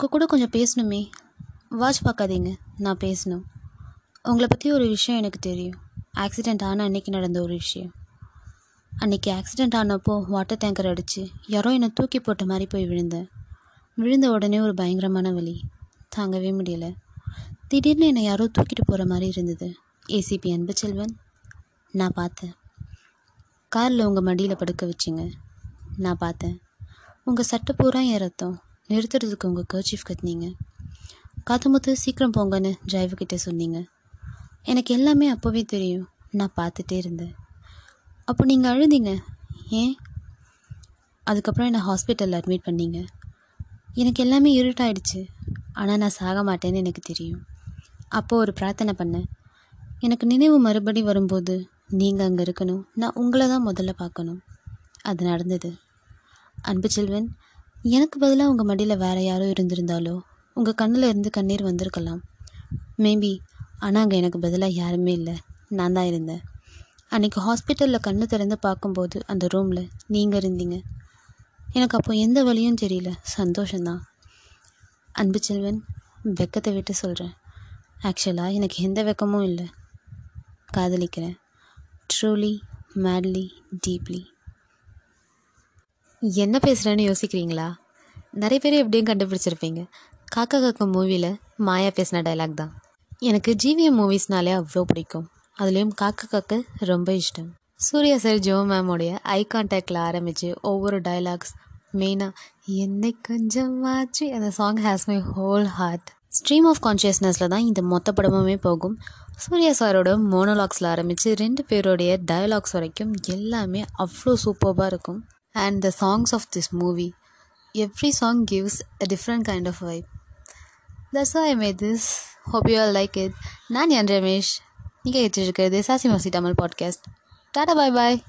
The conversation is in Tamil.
உங்கள் கூட கொஞ்சம் பேசணுமே. வாட்ச் பார்க்காதீங்க நான் பேசணும். உங்களை பற்றி ஒரு விஷயம் எனக்கு தெரியும். ஆக்சிடெண்ட் ஆன அன்னைக்கு நடந்த ஒரு விஷயம். அன்னைக்கு ஆக்சிடெண்ட் ஆனப்போ வாட்டர் டேங்கர் அடித்து யாரோ என்னை தூக்கி போட்ட மாதிரி போய் விழுந்தேன். விழுந்த உடனே ஒரு பயங்கரமான வலி. தாங்கவே முடியலை. திடீர்னு என்னை யாரோ தூக்கிட்டு போகிற மாதிரி இருந்தது. ஏசிபி அன்புச்செல்வன் நான் பார்த்தேன். காரில் உங்கள் மடியில் படுக்க வச்சிங்க. நான் பார்த்தேன். உங்கள் சட்டை பூரா என் ரத்தம். நிறுத்துறதுக்கு உங்கள் கர்ச்சீஃப் கட்டினீங்க. காத்துமுத்து சீக்கிரம் போங்கன்னு டிரைவர்கிட்ட சொன்னீங்க. எனக்கு எல்லாமே அப்போவே தெரியும். நான் பார்த்துட்டே இருந்தேன். அப்போ நீங்கள் அழுதிங்க. ஏன்? அதுக்கப்புறம் என்னை ஹாஸ்பிட்டலில் அட்மிட் பண்ணீங்க. எனக்கு எல்லாமே இருட்டாயிடுச்சு ஆனால் நான் சாக மாட்டேன்னு எனக்கு தெரியும். அப்போது ஒரு பிரார்த்தனை பண்ணேன். எனக்கு நினைவு மறுபடி வரும்போது நீங்கள் அங்கே இருக்கணும். நான் உங்களை தான் முதல்ல பார்க்கணும். அது நடந்தது. அன்பு செல்வன் எனக்கு பதிலாக உங்கள் மடியில் வேறு யாரோ இருந்திருந்தாலோ உங்கள் கண்ணில் இருந்து கண்ணீர் வந்திருக்கலாம். மேபி ஆனால் அங்கே எனக்கு பதிலாக யாருமே இல்லை. நான் தான் இருந்தேன். அன்றைக்கி ஹாஸ்பிட்டலில் கண்ணு திறந்து பார்க்கும்போது அந்த ரூமில் நீங்கள் இருந்தீங்க. எனக்கு அப்போ எந்த வழியும் தெரியல. சந்தோஷந்தான் அன்பு செல்வன் வெக்கத்தை விட்டு சொல்கிறேன் ஆக்சுவலாக எனக்கு எந்த வெக்கமும் இல்லை. காதலிக்கிறேன். ட்ரூலி மேட்லி டீப்லி என்ன பேசுகிறேன்னு யோசிக்கிறீங்களா? நிறைய பேர் எப்படியும் கண்டுபிடிச்சிருப்பீங்க. காக்கா காக்கா மூவியில் மாயா பேசின டைலாக் தான். எனக்கு ஜிவிஎம் மூவிஸ்னாலே அவ்வளோ பிடிக்கும். அதுலேயும் காக்கா காக்க ரொம்ப இஷ்டம். சூர்யா சார் ஜோ மேமோடைய ஐ கான்டாக்டில் ஆரம்பித்து ஒவ்வொரு டைலாக்ஸ் மெயினாக என்னை கொஞ்சம் மாற்றி அந்த song has my whole heart stream of கான்ஷியஸ்னஸில் தான் இந்த மொத்த படமுமே போகும். சூர்யா சாரோட மோனோலாக்ஸில் ஆரம்பித்து ரெண்டு பேருடைய டயலாக்ஸ் வரைக்கும் எல்லாமே அவ்வளோ சூப்பராக இருக்கும். And the songs of this movie every song gives a different kind of vibe that's I made this hope you all like it நான் என் ரமேஷ். நீங்கள் ஏற்றிருக்கிறது சாசி மசி Tamil podcast tata bye bye